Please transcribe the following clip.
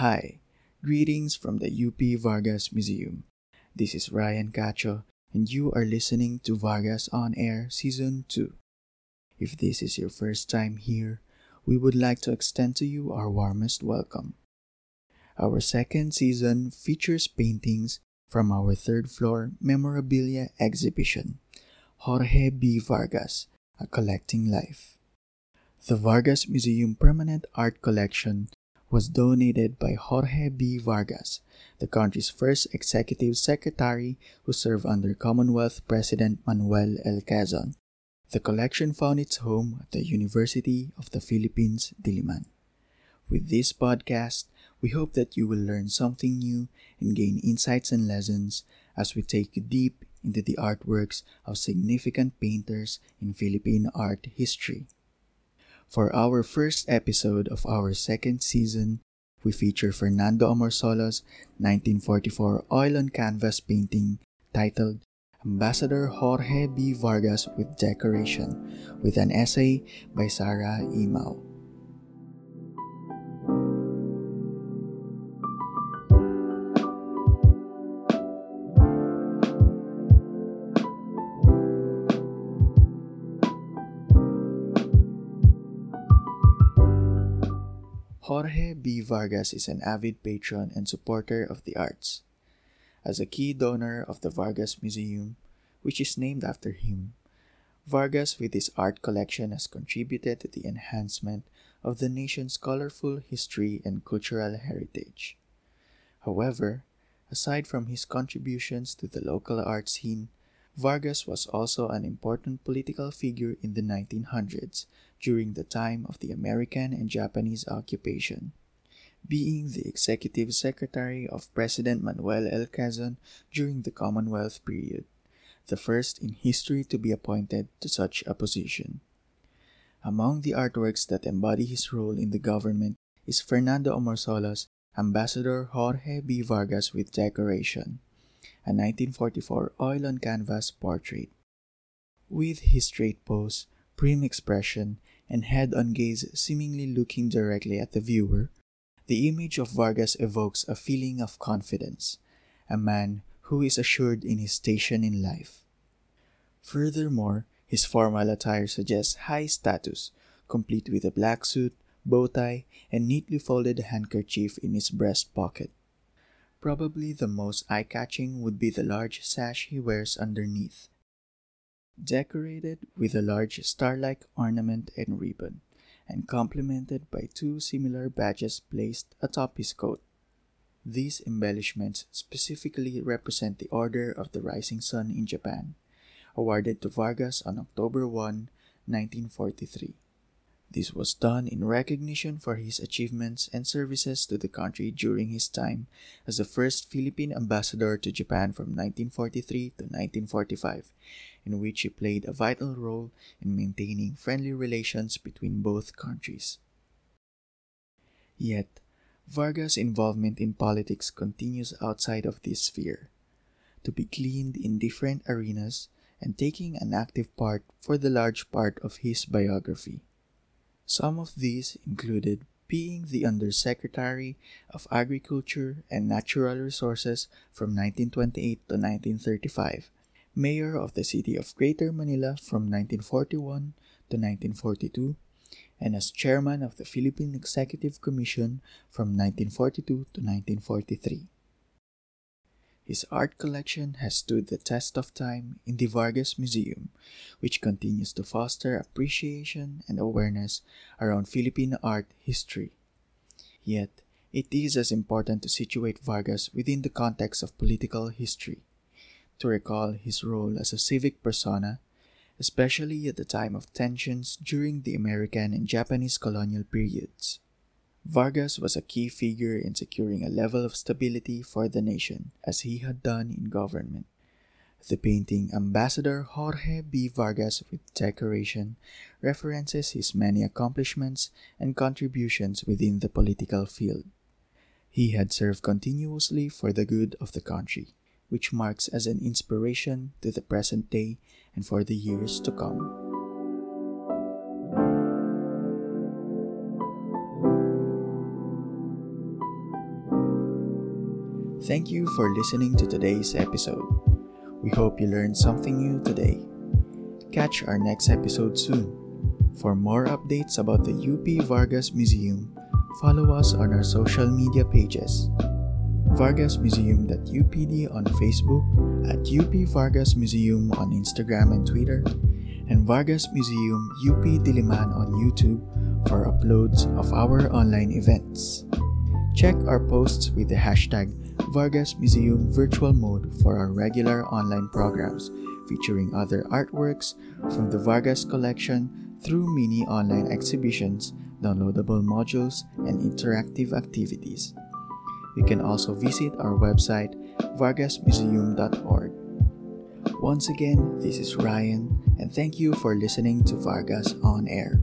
Hi, greetings from the UP Vargas Museum. This is Ryan Cacho, and you are listening to Vargas On Air Season 2. If this is your first time here, we would like to extend to you our warmest welcome. Our second season features paintings from our third floor memorabilia exhibition, Jorge B. Vargas, A Collecting Life. The Vargas Museum Permanent Art Collection was donated by Jorge B. Vargas, the country's first executive secretary who served under Commonwealth President Manuel L. Quezon. The collection found its home at the University of the Philippines, Diliman. With this podcast, we hope that you will learn something new and gain insights and lessons as we take you deep into the artworks of significant painters in Philippine art history. For our first episode of our second season, we feature Fernando Amorsolo's 1944 oil on canvas painting titled Ambassador Jorge B. Vargas with Decoration, with an essay by Sarah Imao. Jorge B. Vargas is an avid patron and supporter of the arts. As a key donor of the Vargas Museum, which is named after him, Vargas, with his art collection, has contributed to the enhancement of the nation's colorful history and cultural heritage. However, aside from his contributions to the local art scene, Vargas was also an important political figure in the 1900s during the time of the American and Japanese occupation, being the executive secretary of President Manuel L. Quezon during the Commonwealth period, the first in history to be appointed to such a position. Among the artworks that embody his role in the government is Fernando Amorsolo's Ambassador Jorge B. Vargas with Decoration, a 1944 oil on canvas portrait. With his straight pose, prim expression, and head on gaze seemingly looking directly at the viewer, the image of Vargas evokes a feeling of confidence, a man who is assured in his station in life. Furthermore, his formal attire suggests high status, complete with a black suit, bow tie, and neatly folded handkerchief in his breast pocket. Probably the most eye catching would be the large sash he wears underneath, decorated with a large star like ornament and ribbon, and complemented by two similar badges placed atop his coat. These embellishments specifically represent the Order of the Rising Sun in Japan, awarded to Vargas on October 1, 1943. This was done in recognition for his achievements and services to the country during his time as the first Philippine ambassador to Japan from 1943 to 1945, in which he played a vital role in maintaining friendly relations between both countries. Yet, Vargas' involvement in politics continues outside of this sphere, to be gleaned in different arenas and taking an active part for the large part of his biography. Some of these included being the Undersecretary of Agriculture and Natural Resources from 1928 to 1935, Mayor of the City of Greater Manila from 1941 to 1942, and as Chairman of the Philippine Executive Commission from 1942 to 1943. His art collection has stood the test of time in the Vargas Museum, which continues to foster appreciation and awareness around Philippine art history. Yet, it is as important to situate Vargas within the context of political history, to recall his role as a civic persona, especially at the time of tensions during the American and Japanese colonial periods. Vargas was a key figure in securing a level of stability for the nation, as he had done in government. The painting Ambassador Jorge B. Vargas with Decoration references his many accomplishments and contributions within the political field. He had served continuously for the good of the country, which marks as an inspiration to the present day and for the years to come. Thank you for listening to today's episode. We hope you learned something new today. Catch our next episode soon. For more updates about the UP Vargas Museum, follow us on our social media pages. Vargas Museum.upd on Facebook, at UP Vargas Museum on Instagram and Twitter, and Vargas Museum UP Diliman on YouTube for uploads of our online events. Check our posts with the hashtag Vargas Museum Virtual Mode for our regular online programs featuring other artworks from the Vargas collection through mini online exhibitions, downloadable modules, and interactive activities. You can also visit our website vargasmuseum.org. Once again, this is Ryan, and thank you for listening to Vargas On Air.